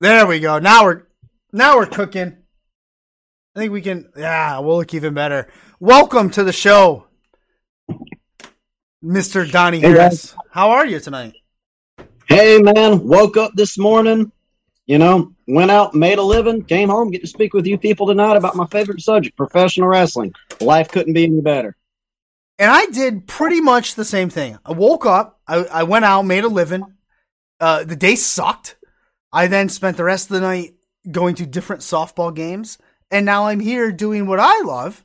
There we go. Now we're now we're cooking. I think we can. Yeah, we'll look even better. Welcome to the show, Mister Donnie Hey, Harris. How are you tonight? Hey man, woke up this morning, you know, went out, made a living, came home, get to speak with you people tonight about my favorite subject, professional wrestling. Life couldn't be any better. And I did pretty much the same thing. I woke up, I, I went out, made a living. Uh, the day sucked. I then spent the rest of the night going to different softball games, and now I'm here doing what I love,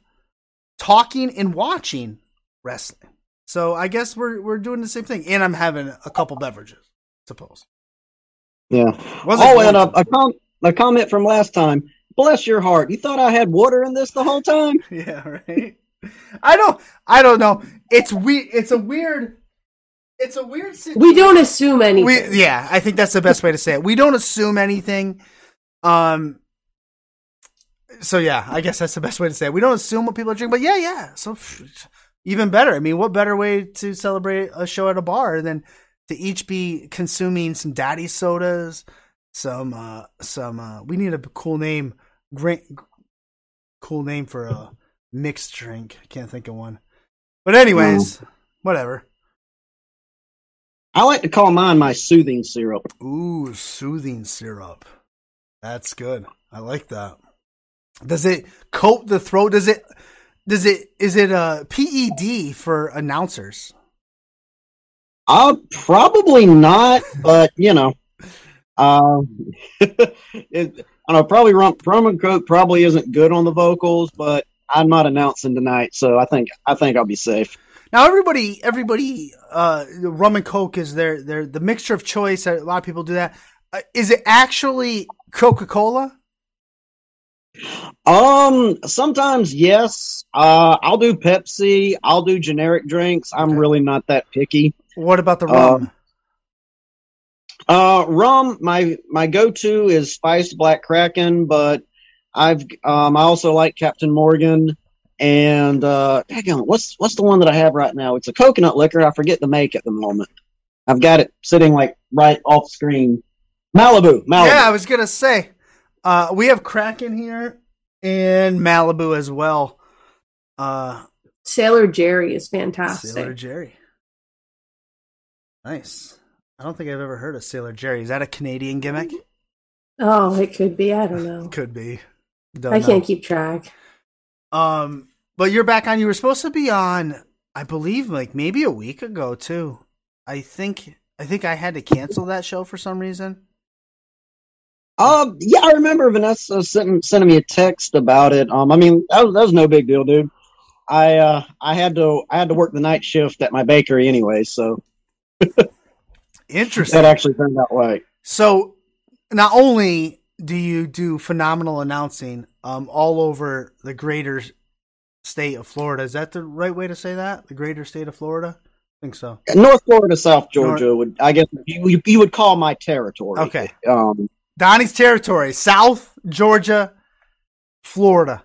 talking and watching wrestling. So I guess we're we're doing the same thing, and I'm having a couple beverages, I suppose. Yeah. Wasn't oh, and a, a, com- a comment from last time. Bless your heart. You thought I had water in this the whole time? Yeah, right. I don't. I don't know. It's we. It's a weird. It's a weird. Situation. We don't assume anything. We yeah, I think that's the best way to say it. We don't assume anything. Um. So yeah, I guess that's the best way to say it. We don't assume what people are drinking, but yeah, yeah. So even better. I mean, what better way to celebrate a show at a bar than to each be consuming some daddy sodas, some uh some uh we need a cool name, great cool name for a mixed drink. I can't think of one. But anyways, whatever. I like to call mine my soothing syrup. Ooh, soothing syrup. That's good. I like that. Does it coat the throat? Does it does it is it a PED for announcers? Uh, probably not, but you know, um, it, I don't know. Probably rum, rum coke probably isn't good on the vocals, but I'm not announcing tonight, so I think I think I'll be safe. Now everybody everybody uh rum and coke is their their the mixture of choice. A lot of people do that. Uh, is it actually Coca-Cola? Um, sometimes yes. Uh, I'll do Pepsi. I'll do generic drinks. I'm Okay. really not that picky. What about the rum? Um, Uh, rum. My my go to is spiced black kraken, but I've um I also like Captain Morgan. And uh, daggone, what's what's the one that I have right now? It's a coconut liquor. I forget the make at the moment. I've got it sitting like right off screen. Malibu, Malibu. yeah, I was gonna say. Uh we have Kraken here and Malibu as well. Uh Sailor Jerry is fantastic. Sailor Jerry. Nice. I don't think I've ever heard of Sailor Jerry. Is that a Canadian gimmick? Oh, it could be. I don't know. Could be. Don't I know. can't keep track. Um, but you're back on. You were supposed to be on, I believe, like maybe a week ago too. I think. I think I had to cancel that show for some reason. Um, yeah, I remember Vanessa sending sending me a text about it. Um, I mean, that was, that was no big deal, dude. I uh, I had to I had to work the night shift at my bakery anyway, so Interesting. that actually turned out right. So, not only do you do phenomenal announcing, um, all over the greater state of Florida. Is that the right way to say that? The greater state of Florida. I think so. North Florida, South Georgia would I guess you you would call my territory. Okay. Um, Donnie's territory, South Georgia, Florida,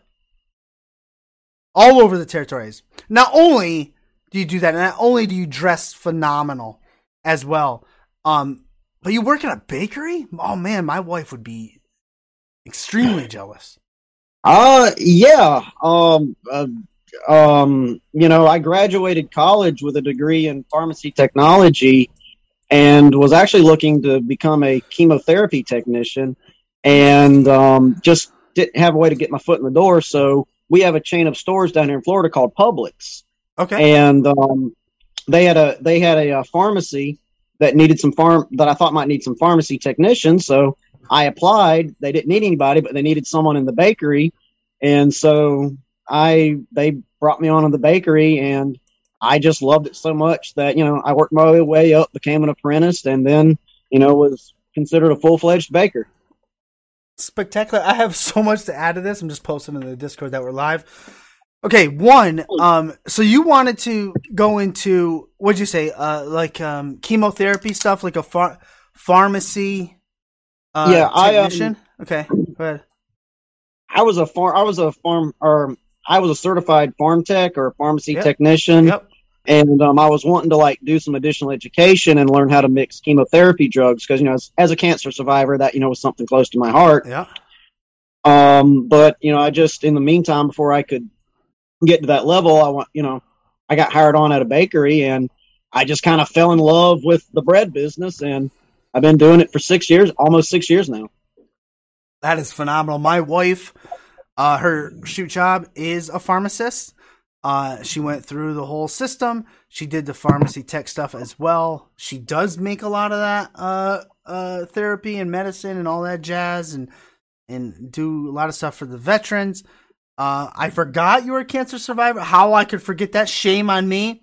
all over the territories. Not only do you do that, not only do you dress phenomenal as well, um, but you work in a bakery. Oh man, my wife would be extremely jealous. Uh yeah. Um uh, um you know, I graduated college with a degree in pharmacy technology and was actually looking to become a chemotherapy technician and um just didn't have a way to get my foot in the door, so we have a chain of stores down here in Florida called Publix Okay, and um, they had a they had a, uh pharmacy that needed some farm that I thought might need some pharmacy technicians. So I applied. They didn't need anybody, but they needed someone in the bakery, and so I they brought me on in the bakery, and I just loved it so much that you know I worked my way up, became an apprentice, and then you know was considered a full fledged baker. spectacular. I have so much to add to this. I'm just posting in the Discord that we're live. Okay, one. Um, so you wanted to go into what'd you say? Uh, like um, chemotherapy stuff, like a phar- pharmacy. Uh, Yeah, I, um, okay, go ahead. I was a farm I was a farm or I was a certified farm tech or pharmacy Yep. technician. Yep. and um, I was wanting to like do some additional education and learn how to mix chemotherapy drugs because you know as, as a cancer survivor that you know was something close to my heart. Yeah. Um, but you know, I just in the meantime before I could get to that level, I want you know, I got hired on at a bakery and I just kind of fell in love with the bread business and I've been doing it for six years, almost six years now. That is phenomenal. My wife, uh, her shoot job is a pharmacist. Uh, she went through the whole system. She did the pharmacy tech stuff as well. She does make a lot of that uh, uh, therapy and medicine and all that jazz, and and do a lot of stuff for the veterans. Uh, I forgot you were a cancer survivor. How I could forget that? Shame on me.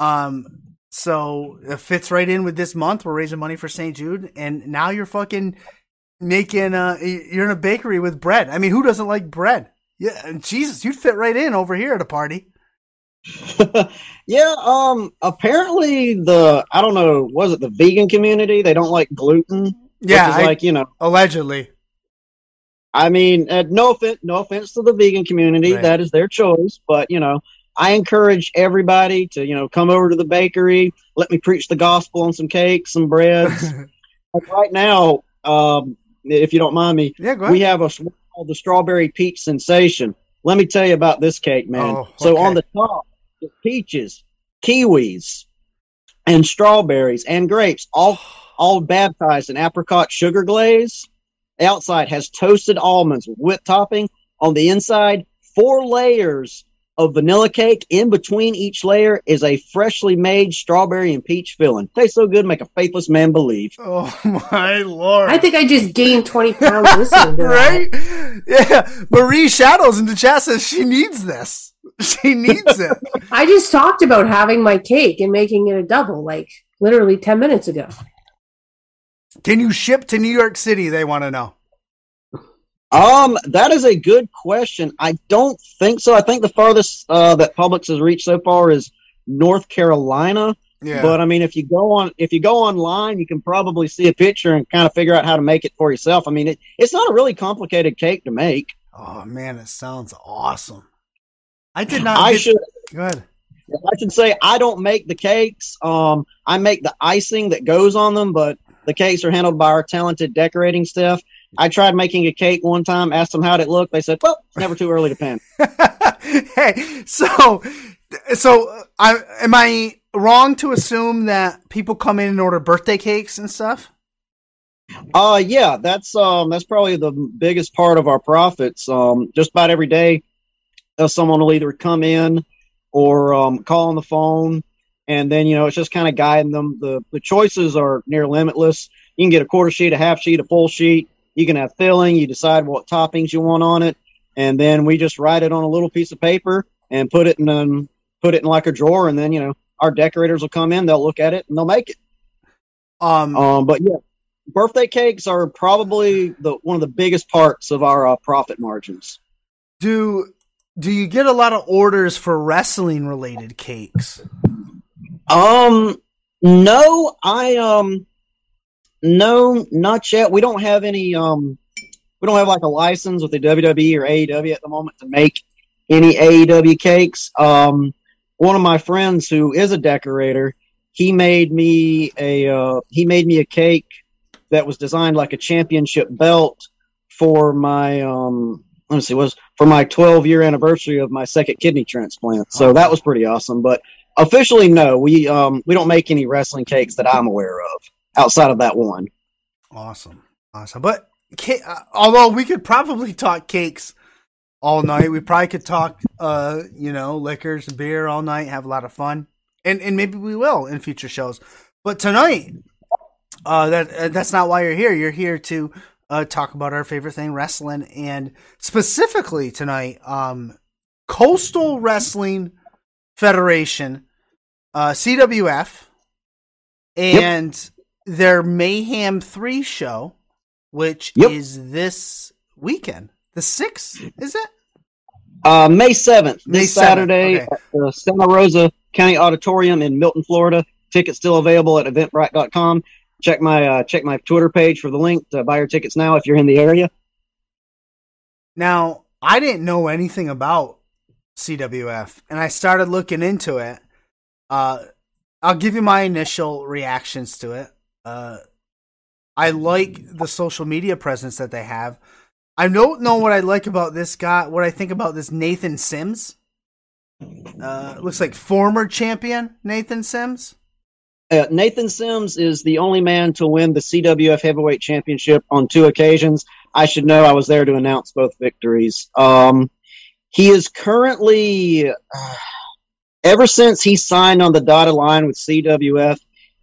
Um, so it fits right in with this month. We're raising money for St. Jude, and now you're fucking making. Uh, you're in a bakery with bread. I mean, who doesn't like bread? Yeah, Jesus, you'd fit right in over here at a party. yeah, um apparently the I don't know, was it the vegan community? They don't like gluten. Yeah, I, like, you know, allegedly. I mean, uh, no offense no offense to the vegan community, Right. that is their choice, but you know, I encourage everybody to, you know, come over to the bakery, let me preach the gospel on some cakes, some breads. Right now, um if you don't mind me, yeah, we have a called the strawberry peach sensation. Let me tell you about this cake, man. Oh, So on the top, it's peaches, kiwis, and strawberries and grapes, all all baptized in apricot sugar glaze. The outside has toasted almonds with whipped topping. On the inside, four layers of vanilla cake. In between each layer is a freshly made strawberry and peach filling. Tastes so good, make a faithless man believe. oh my lord! I think I just gained 20 pounds listening to that. right? Yeah, Marie Shadows in the chat says she needs this. She needs it. I just talked about having my cake and making it a double, like literally 10 minutes ago. Can you ship to New York City? They want to know. Um, that is a good question. I don't think so. I think the farthest uh, that Publix has reached so far is North Carolina. Yeah, But I mean, if you go on, if you go online, you can probably see a picture and kind of figure out how to make it for yourself. I mean, it, it's not a really complicated cake to make. oh man, it sounds awesome. I did not. I get- should, Go ahead. I should say, I don't make the cakes. Um, I make the icing that goes on them, but the cakes are handled by our talented decorating staff. I tried making a cake one time, asked them how'd it look. They said, "Well, it's never too early to pan." hey, so so I am I wrong to assume that people come in and order birthday cakes and stuff? Uh yeah, that's um that's probably the biggest part of our profits. Um just about every day uh, someone will either come in or um call on the phone and then you know it's just kind of guiding them. The the choices are near limitless. You can get a quarter sheet, a half sheet, a full sheet. You can have filling, you decide what toppings you want on it, and then we just write it on a little piece of paper and put it in um, put it in like a drawer and then you know our decorators will come in, they'll look at it and they'll make it. Um, Um, but yeah, birthday cakes are probably the one of the biggest parts of our uh, profit margins. do do you get a lot of orders for wrestling related cakes? Um, no, I um, no, not yet. We don't have any um, we don't have like a license with the WWE or AEW at the moment to make any AEW cakes. Um, one of my friends who is a decorator, he made me a uh, he made me a cake that was designed like a championship belt for my um let me see was for my 12 year anniversary of my second kidney transplant. So that was pretty awesome. But officially, no, we um we don't make any wrestling cakes that I'm aware of outside of that one. Awesome, awesome. But uh, although we could probably talk cakes all night, we probably could talk, uh, you know, liquors and beer all night, have a lot of fun, and and maybe we will in future shows. But tonight, uh, that uh, that's not why you're here. You're here to uh, talk about our favorite thing, wrestling, and specifically tonight, um, Coastal Wrestling Federation, uh, CWF, and their Mayhem Three show, which Yep. is this weekend, the sixth, is it? Uh, May 7th, May this 7th, Saturday okay. at the Santa Rosa County Auditorium in Milton, Florida. Tickets still available at eventbrite.com. Check my uh, check my Twitter page for the link to buy your tickets now if you're in the area. Now, I didn't know anything about CWF, and I started looking into it. Uh, I'll give you my initial reactions to it. Uh, I like the social media presence that they have. I don't know what I like about this guy. What I think about this Nathan Sims. Uh, looks like former champion Nathan Sims. Uh, Nathan Sims is the only man to win the CWF Heavyweight Championship on two occasions. I should know. I was there to announce both victories. Um, he is currently, uh, ever since he signed on the dotted line with CWF,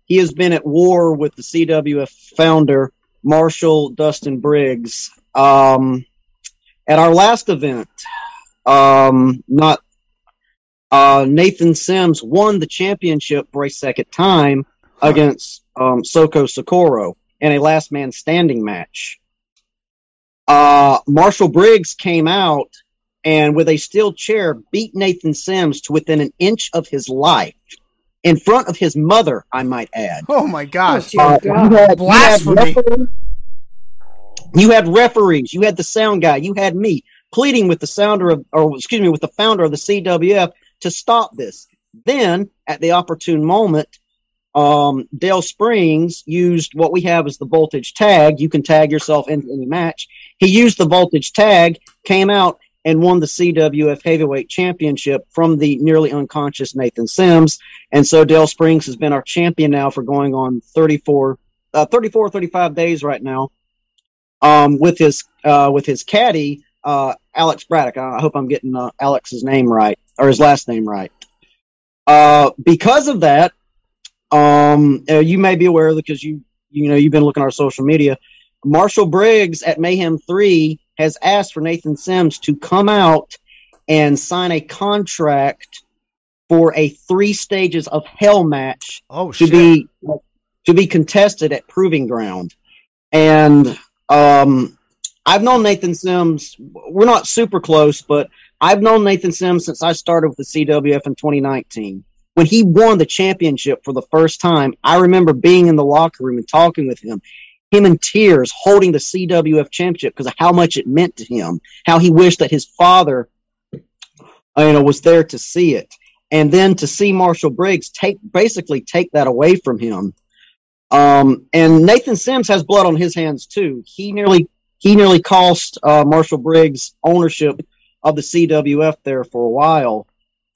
he has been at war with the CWF founder, Marshall Dustin Briggs. Um, at our last event, um, not uh, Nathan Sims won the championship for a second time against um, Soko Socorro in a last man standing match. Uh, Marshall Briggs came out and with a steel chair beat Nathan Sims to within an inch of his life in front of his mother, I might add. Oh my gosh! Oh, Uh, God. you, had, you, had referees, you had referees, you had the sound guy, you had me pleading with the sounder of, or excuse me, with the founder of the CWF to stop this. Then, at the opportune moment, um, Dale Springs used what we have as the voltage tag. You can tag yourself into any match. He used the voltage tag, came out and won the CWF Heavyweight Championship from the nearly unconscious Nathan Sims. And so Dale Springs has been our champion now for going on 34, uh, 34, 35 days right now. Um, with his, uh, with his caddy, uh, Alex Braddock. I hope I'm getting uh, Alex's name right or his last name right. Uh, because of that, um, uh, you may be aware because you, you know, you've been looking at our social media. Marshall Briggs at Mayhem 3 has asked for Nathan Sims to come out and sign a contract for a three stages of hell match Oh to shit! be to be contested at Proving Ground. And um, I've known Nathan Sims. We're not super close, but I've known Nathan Sims since I started with the CWF in 2019. When he won the championship for the first time, I remember being in the locker room and talking with him, him in tears, holding the CWF championship because of how much it meant to him, how he wished that his father, you know, was there to see it, and then to see Marshall Briggs take basically take that away from him. Um, and Nathan Sims has blood on his hands too. He nearly he nearly cost uh, Marshall Briggs ownership of the CWF there for a while.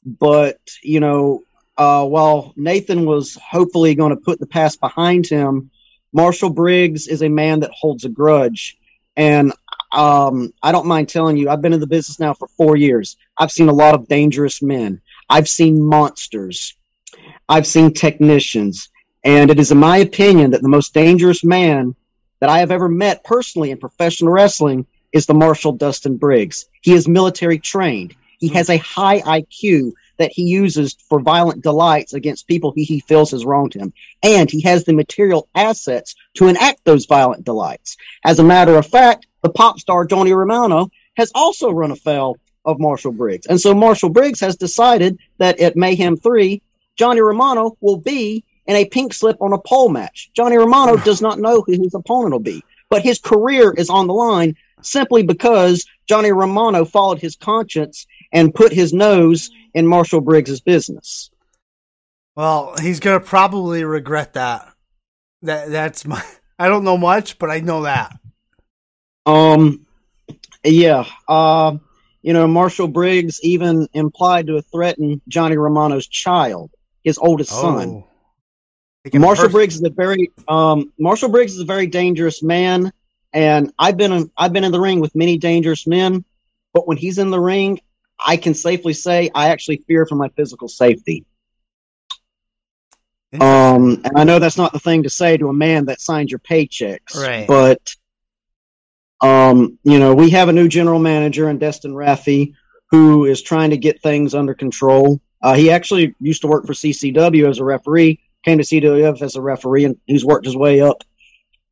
But you know, uh, while Nathan was hopefully going to put the past behind him, Marshall Briggs is a man that holds a grudge. And um, I don't mind telling you, I've been in the business now for four years. I've seen a lot of dangerous men. I've seen monsters. I've seen technicians. And it is in my opinion that the most dangerous man that I have ever met personally in professional wrestling is the Marshall Dustin Briggs. He is military trained. He has a high IQ that he uses for violent delights against people he, he feels has wronged him. And he has the material assets to enact those violent delights. As a matter of fact, the pop star Johnny Romano has also run afoul of Marshall Briggs. And so Marshall Briggs has decided that at Mayhem 3, Johnny Romano will be in a pink slip on a pole match. Johnny Romano does not know who his opponent will be, but his career is on the line simply because Johnny Romano followed his conscience and put his nose in Marshall Briggs's business. Well, he's gonna probably regret that. That that's my. I don't know much, but I know that. Um, yeah. Uh, you know, Marshall Briggs even implied to threaten Johnny Romano's child, his oldest son. Oh. It Marshall pers- Briggs is a very um, Marshall Briggs is a very dangerous man, and I've been in, I've been in the ring with many dangerous men, but when he's in the ring, I can safely say I actually fear for my physical safety. Um, and I know that's not the thing to say to a man that signs your paychecks, Right. But um, you know, we have a new general manager in Destin Raffi who is trying to get things under control. Uh, he actually used to work for CCW as a referee, came to CWF as a referee, and he's worked his way up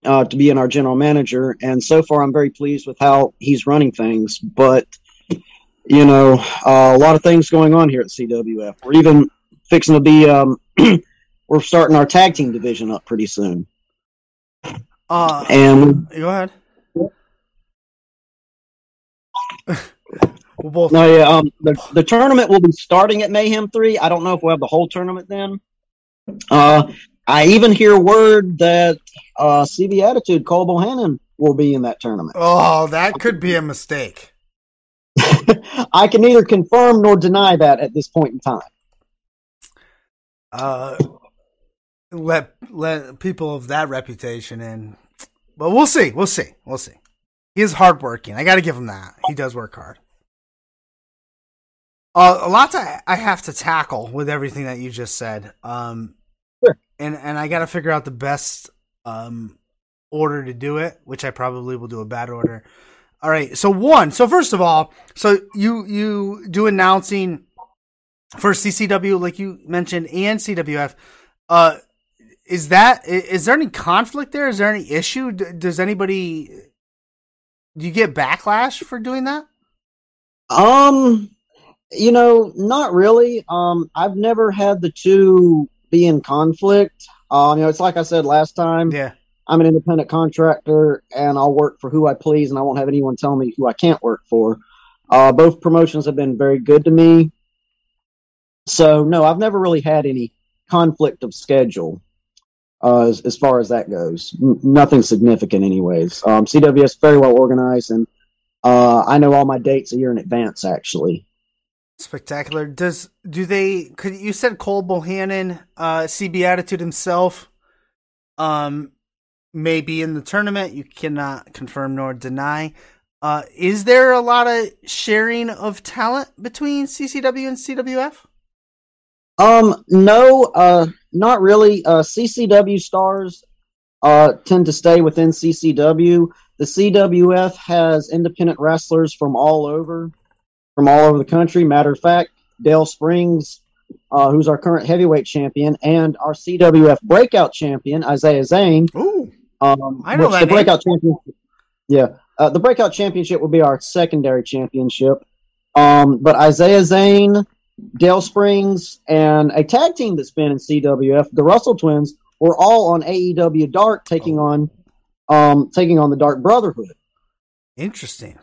uh, to being our general manager. And so far, I'm very pleased with how he's running things. But you know, uh, a lot of things going on here at CWF. We're even fixing to be. Um, we're starting our tag team division up pretty soon, Uh, and go ahead. We'll both. No, yeah. Um, the the tournament will be starting at Mayhem three. I don't know if we'll have the whole tournament then. Uh, I even hear word that uh, CB Attitude Cole Bohannon will be in that tournament. Oh, that could be a mistake. I can neither confirm nor deny that at this point in time. Uh, let let people of that reputation in, but we'll see. We'll see. We'll see. He is hardworking. I got to give him that. He does work hard. Uh, a lot to, I have to tackle with everything that you just said. Um, Sure. and and I got to figure out the best um order to do it, which I probably will do a bad order. All right. So one. So first of all, so you you do announcing for CCW, like you mentioned, and CWF. Uh, is that is there any conflict there? Is there any issue? Does anybody do you get backlash for doing that? Um, you know, not really. Um, I've never had the two be in conflict. Um, you know, it's like I said last time. Yeah. I'm an independent contractor, and I'll work for who I please, and I won't have anyone tell me who I can't work for. Uh, both promotions have been very good to me. So no, I've never really had any conflict of schedule uh, as, as far as that goes. Nothing significant, anyways. Um, CWS very well organized, and uh, I know all my dates a year in advance. Actually, Spectacular. Does do they? Could you said Cole Bohannon, uh, CB Attitude himself, um, may be in the tournament. You cannot confirm nor deny. Uh, is there a lot of sharing of talent between CCW and CWF? um, no, uh, not really. Uh, CCW stars uh, tend to stay within CCW. The CWF has independent wrestlers from all over, from all over the country. Matter of fact, Dale Springs, uh, who's our current heavyweight champion, and our CWF breakout champion Isaiah Zane. Ooh, Um, I know that the breakout championship. Yeah, uh, the breakout championship will be our secondary championship. Um, but Isaiah Zane, Dale Springs, and a tag team that's been in CWF, the Russell Twins, were all on AEW Dark, taking on, um, taking on the Dark Brotherhood, interesting.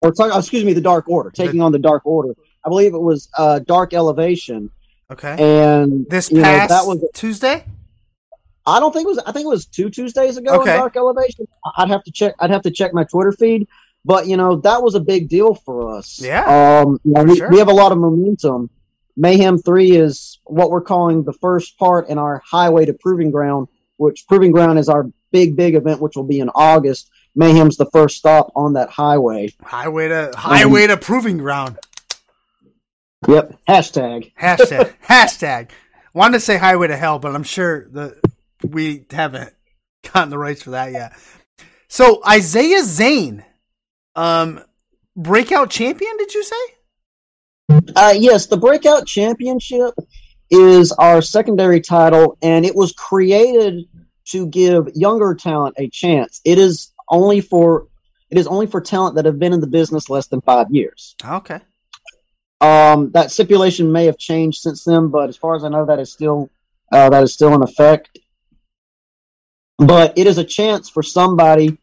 or talk, excuse me, the Dark Order, taking on the Dark Order. I believe it was uh, Dark Elevation, Okay. and this you know, past that was Tuesday. I don't think it was. I think it was two Tuesdays ago. Okay. In Dark Elevation. I'd have to check. I'd have to check my Twitter feed. But you know that was a big deal for us. Yeah, Um. you know, we, sure. we have a lot of momentum. Mayhem Three is what we're calling the first part in our Highway to Proving Ground, which Proving Ground is our big big event, which will be in August. Mayhem's the first stop on that highway. highway to highway to proving ground. Yep. Hashtag. Hashtag hashtag. Wanted to say highway to hell, but I'm sure the we haven't gotten the rights for that yet. So Isaiah Zane, um, breakout champion. Did you say? Uh, yes, the Breakout Championship is our secondary title, and it was created to give younger talent a chance. It is only for it is only for talent that have been in the business less than five years. Okay. Um, that stipulation may have changed since then, but as far as I know, that is still uh, that is still in effect. But it is a chance for somebody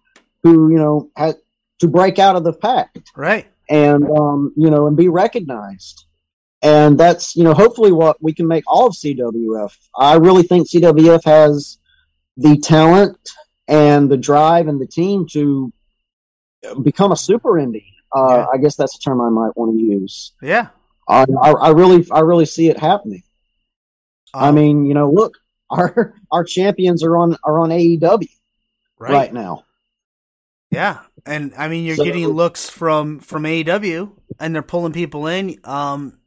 who you know had to break out of the pack Right. and um, you know and be recognized and that's you know hopefully what we can make all of cwf i really think cwf has the talent and the drive and the team to become a super indie uh, Yeah. i guess that's a term i might want to use Yeah. I, I, I really i really see it happening i Um, mean you know look our our champions are on are on aew right. right now Yeah, and I mean you're So- getting looks from from AEW, and they're pulling people in, um,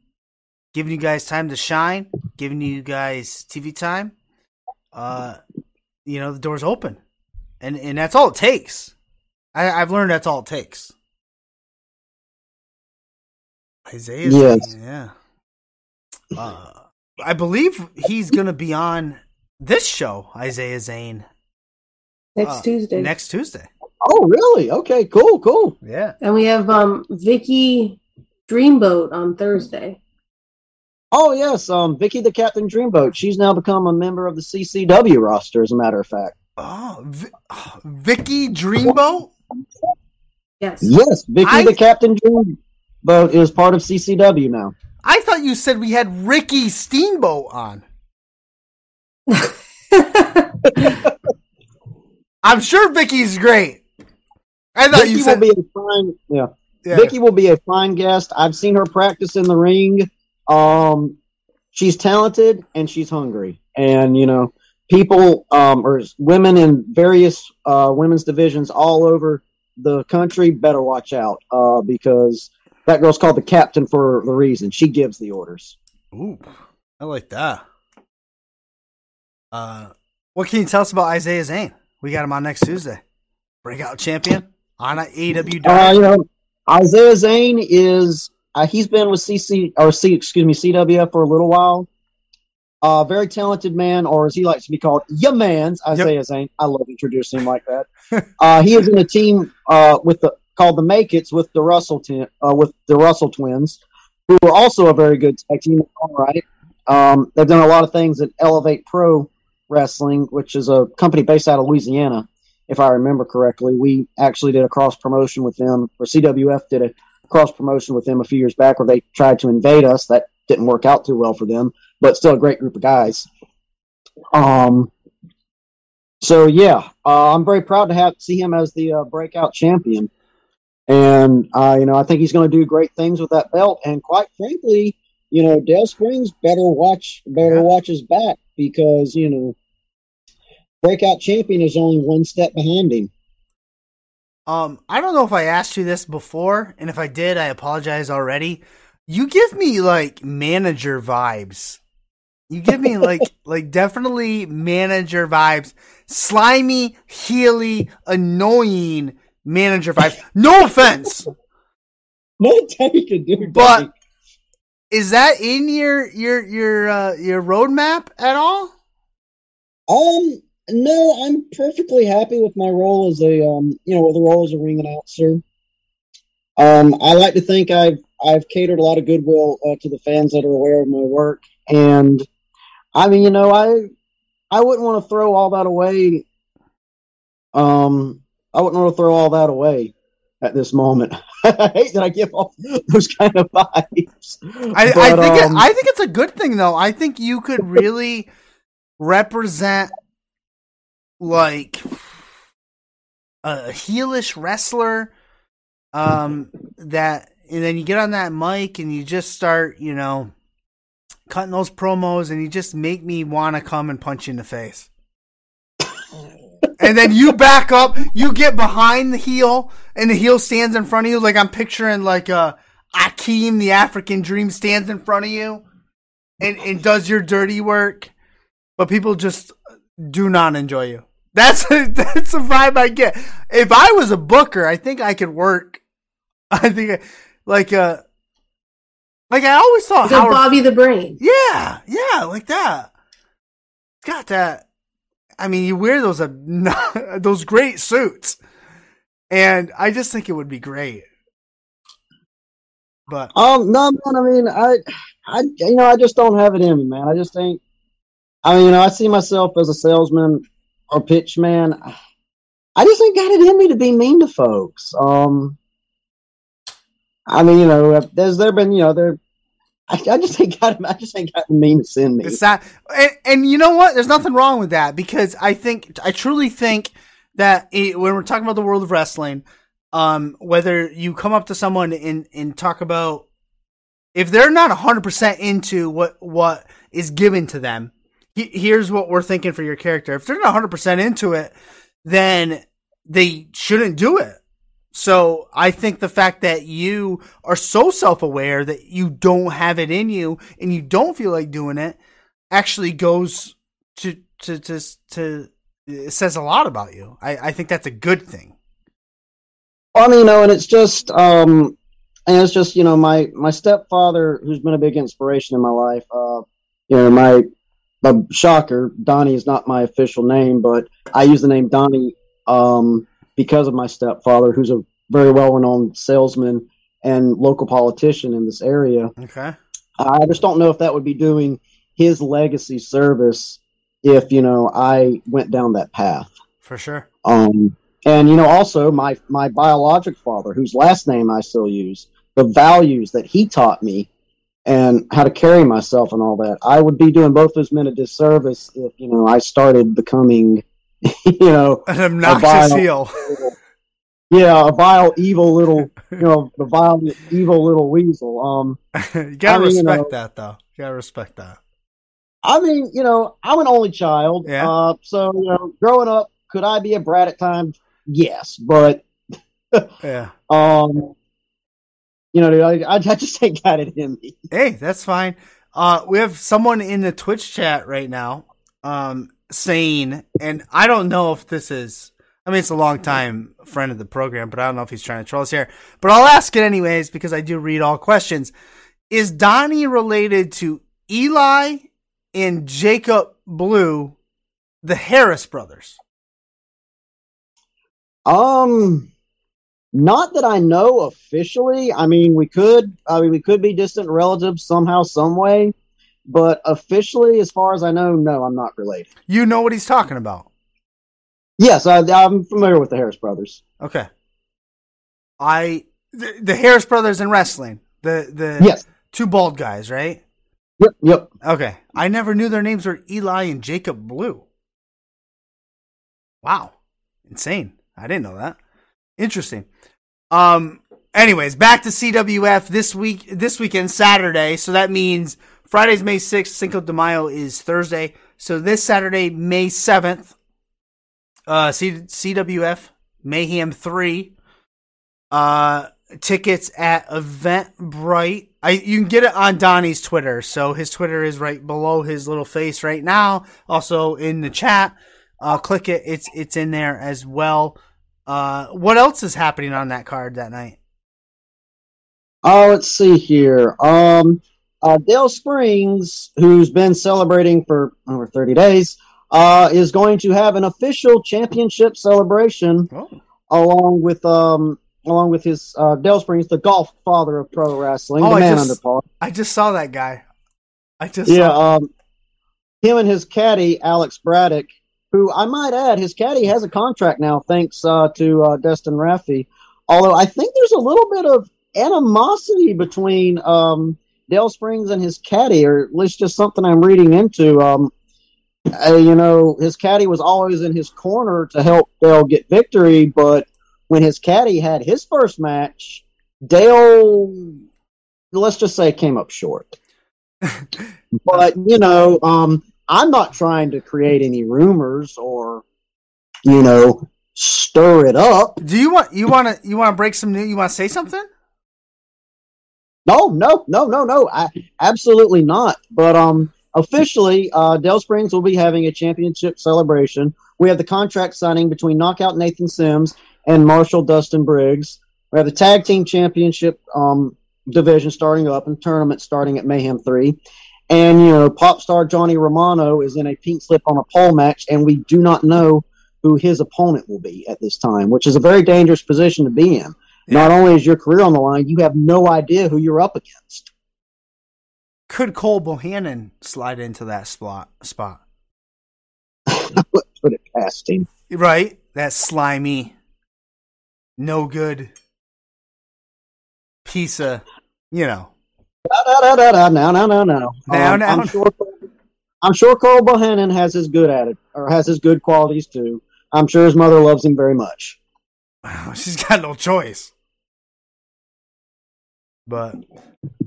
giving you guys time to shine, giving you guys TV time. Uh, you know the door's open, and and that's all it takes. I, I've learned that's all it takes. Isaiah, Yes. Yeah. Uh, I believe he's gonna be on this show, Isaiah Zane, next uh, Tuesday. next Tuesday. oh really okay cool cool Yeah. and we have um Vicky Dreamboat on Thursday. Oh yes, um, Vicky the Captain Dreamboat. She's now become a member of the CCW roster, as a matter of fact. Oh, v- oh, Vicky Dreamboat. Yes. Yes, Vicky I- the Captain Dreamboat Steamboat is part of CCW now. I thought you said we had Ricky Steamboat on. I'm sure Vicky's great. I thought Vicky you will be a fine. Yeah. yeah. Vicky will be a fine guest. I've seen her practice in the ring. Um, she's talented and she's hungry, and you know, people um, or women in various uh, women's divisions all over the country better watch out uh, because that girl's called the captain for the reason. She gives the orders. Ooh, I like that. Uh, what can you tell us about Isaiah Zane? We got him on next Tuesday. Breakout champion on AEW. Uh, you know, Isaiah Zane is uh, he's been with CC or C excuse me CWF for a little while. Uh, very talented man, or as he likes to be called, ya man's Isaiah Zane. I love introducing him like that. uh, he is in a team uh, with the called the Make It's with the Russell t- uh, with the Russell twins, who are also a very good tag team. All right, um, they've done a lot of things at Elevate Pro Wrestling, which is a company based out of Louisiana if I remember correctly. We actually did a cross promotion with them, or CWF did a cross promotion with them a few years back where they tried to invade us. That didn't work out too well for them, but still a great group of guys. Um, so yeah, uh, I'm very proud to have see him as the uh, breakout champion, and uh, you know I think he's going to do great things with that belt. And quite frankly, you know Dale Springs better watch better Yeah. watch his back because you know breakout champion is only one step behind him. Um, I don't know if I asked you this before, and if I did, I apologize already. You give me like manager vibes. You give me like like definitely manager vibes. Slimy, heely, annoying manager vibes. No offense. No taken, dude. But- Is that in your your your uh your roadmap at all? um, no, I'm perfectly happy with my role as a um, you know, with the role as a ring announcer. Um, I like to think I've I've catered a lot of goodwill uh, to the fans that are aware of my work, and I mean, you know, I I wouldn't want to throw all that away. Um, I wouldn't want to throw all that away at this moment. I hate that I give off those kind of vibes. I, I But, think it, um, I think it's a good thing though. I think you could really represent like a heelish wrestler. Um, that and then you get on that mic and you just start, you know, cutting those promos, and you just make me want to come and punch you in the face. and then you back up, you get behind the heel, and the heel stands in front of you, like I'm picturing like uh Akeem, the African Dream, stands in front of you and, and does your dirty work, but people just do not enjoy you. That's that's the vibe I get. If I was a booker, I think I could work. I think I- like uh like I always thought So Howard Bobby the Brain. yeah, yeah, like that. Got that. I mean, you wear those uh, those great suits, and I just think it would be great. But Um, no, man. I mean, I, I, you know, I just don't have it in me, man. I just ain't. I mean, you know, I see myself as a salesman or pitch man. I just ain't got it in me to be mean to folks. Um, I mean, you know, there's there been, you know, there. I, I just ain't got. I just ain't got the meanness in me. it's not, and, and you know what? There's nothing wrong with that because I think I truly think that it, when we're talking about the world of wrestling, um, whether you come up to someone and and talk about if they're not 100% into what what is given to them he- here's what we're thinking for your character. If they're not 100% into it then they shouldn't do it. So i think the fact that you are so self-aware that you don't have it in you and you don't feel like doing it actually goes to to to, to it says a lot about you. I i think that's a good thing. I mean, you know, and it's just, um, and it's just, you know, my my stepfather, who's been a big inspiration in my life. Uh, you know, my uh, shocker, Donnie is not my official name, but I use the name Donnie um, because of my stepfather, who's a very well renowned salesman and local politician in this area. okay I just don't know if that would be doing his legacy service if you know I went down that path. for sure Um, and you know, also my my biologic father, whose last name I still use, the values that he taught me and how to carry myself and all that. I would be doing both those men a disservice if you know I started becoming, you know, An obnoxious heel. yeah, a vile, evil little, you know, the vile, evil little weasel. Um, you gotta I mean, you respect know- that, though. You gotta respect that. I mean, you know, I'm an only child. Yeah. Uh, so you know, growing up, could I be a brat at times? Yes, but Yeah. um, you know, dude, I, I just ain't got it in me. Hey, that's fine. Uh, we have someone in the Twitch chat right now, um, saying, and I don't know if this is. I mean, it's a long time friend of the program, but I don't know if he's trying to troll us here. But I'll ask it anyways because I do read all questions. Is Donnie related to Eli and Jacob Blue, the Harris brothers? Um, not that I know officially. I mean, we could. I mean, we could be distant relatives somehow, some way. But officially, as far as I know, no, I'm not related. You know what he's talking about. Yes, I, I'm familiar with the Harris brothers. Okay. I the, the Harris brothers in wrestling. The the Yes. two bald guys, right? Yep. Yep. Okay. I never knew their names were Eli and Jacob Blue. Wow. Insane. I didn't know that. Interesting. Um anyways, back to CWF this week this weekend Saturday. So that means Friday's May 6th, Cinco de Mayo is Thursday. So this Saturday, May 7th, uh C- CWF Mayhem 3 uh tickets at Eventbrite. I you can get it on Donnie's Twitter. So his Twitter is right below his little face right now. Also in the chat. Uh click it. It's it's in there as well. Uh what else is happening on that card that night? Oh, let's see here. Um, uh, Dale Springs, who's been celebrating for over 30 days, uh, is going to have an official championship celebration Oh. along with um, along with his uh, Dale Springs, the golf father of pro wrestling, Oh, the I man just- under par. I just saw that guy. I just Yeah, saw um, him and his caddy Alex Braddock, who I might add, his caddy has a contract now thanks uh, to uh, Destin Raffi. Although I think there's a little bit of animosity between um, Dale Springs and his caddy, or at least just something I'm reading into. Um, uh, you know, his caddy was always in his corner to help Dale get victory, but when his caddy had his first match, Dale, let's just say, came up short. but you know, um, I'm not trying to create any rumors or, you know, stir it up. Do you want you want to you want to break some news? You want to say something? No, no, no, no, no. I absolutely not. But um, officially, uh, Dale Springs will be having a championship celebration. We have the contract signing between Knockout Nathan Sims and Marshall Dustin Briggs. We have the tag team championship um, division starting up and tournament starting at Mayhem Three. And you know, pop star Johnny Romano is in a pink slip on a pole match, and we do not know who his opponent will be at this time, which is a very dangerous position to be in. Not only is your career on the line, you have no idea who you're up against. Could Cole Bohannon slide into that spot? Spot Put it past him. right? That slimy, no good piece of you know. Da, da, no, no, no, no. Now, Um, now. I'm sure. I'm sure Cole Bohannon has his good at it, or has his good qualities too. I'm sure his mother loves him very much. She's got no choice. But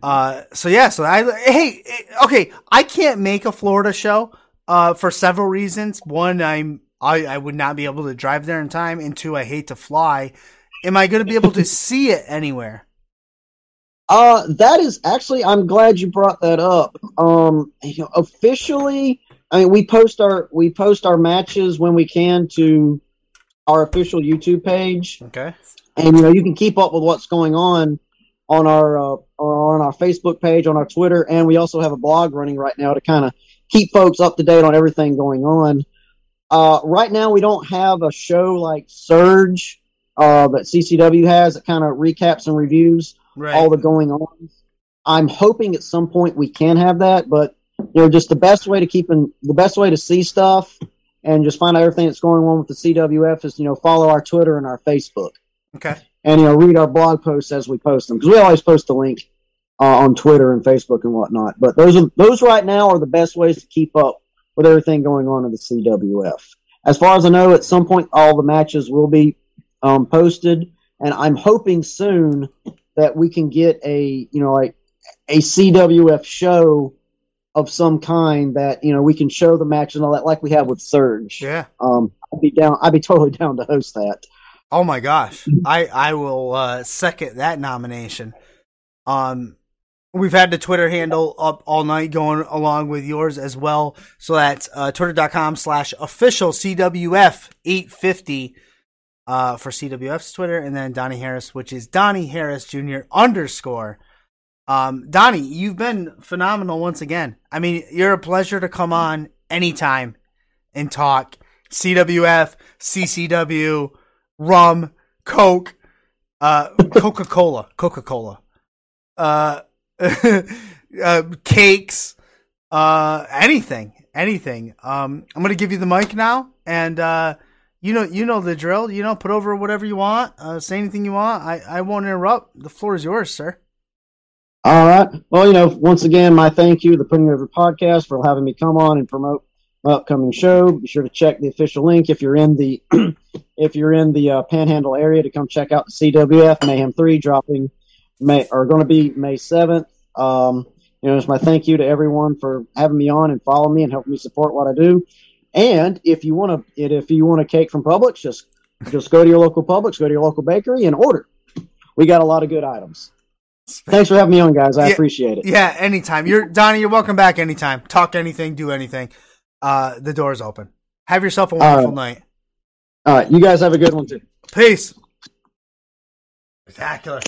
uh so yeah, so I hey, okay, I can't make a Florida show uh for several reasons. One, I'm I I would not be able to drive there in time, and two, I hate to fly. Am I going to be able to see it anywhere? Uh, that is actually. I'm glad you brought that up. Um, you know, officially, I mean, we post our we post our matches when we can to our official YouTube page. Okay. and you know you can keep up with what's going on on our uh, on our Facebook page, on our Twitter, and we also have a blog running right now to kind of keep folks up to date on everything going on. Uh, right now, we don't have a show like Surge uh, that CCW has that kind of recaps and reviews Right. all the going on. I'm hoping at some point we can have that, but you know, just the best way to keep in the best way to see stuff and just find out everything that's going on with the CWF is you know follow our Twitter and our Facebook okay. and you know read our blog posts as we post them because we always post the link uh, on Twitter and Facebook and whatnot. But those are those right now are the best ways to keep up with everything going on in the CWF. As far as I know, at some point all the matches will be um, posted, and I'm hoping soon that we can get a you know like a CWF show of some kind that you know we can show the match and all that like we have with Surge. Yeah. Um, I'd be down. I'd be totally down to host that. Oh my gosh, I I will uh, second that nomination. Um, we've had the Twitter handle up all night, going along with yours as well. So that's uh, twitter.com slash official CWF eight fifty. Uh, for CWF's Twitter, and then Donnie Harris, which is Donnie Harris Jr. underscore. Um, Donnie, you've been phenomenal once again. I mean, you're a pleasure to come on anytime and talk CWF, CCW, rum, Coke, uh, Coca Cola, Coca Cola, uh, uh, cakes, uh, anything, anything. Um, I'm gonna give you the mic now, and uh, you know, you know the drill. You know, put over whatever you want, uh, say anything you want. I, I won't interrupt. The floor is yours, sir. All right. Well, you know, once again, my thank you, the Putting Over podcast, for having me come on and promote my upcoming show. Be sure to check the official link if you're in the if you're in the uh, Panhandle area to come check out the CWF Mayhem Three dropping May are going to be May seventh. Um, you know, it's my thank you to everyone for having me on and following me and helping me support what I do. And if you want to, if you want a cake from Publix, just just go to your local Publix, go to your local bakery, and order. We got a lot of good items. Thanks for having me on, guys. I Yeah. appreciate it. Yeah, anytime. You're Donnie. You're welcome back anytime. Talk anything, do anything. Uh, the door's open. Have yourself a wonderful night. All right, you guys have a good one too. Peace. Spectacular.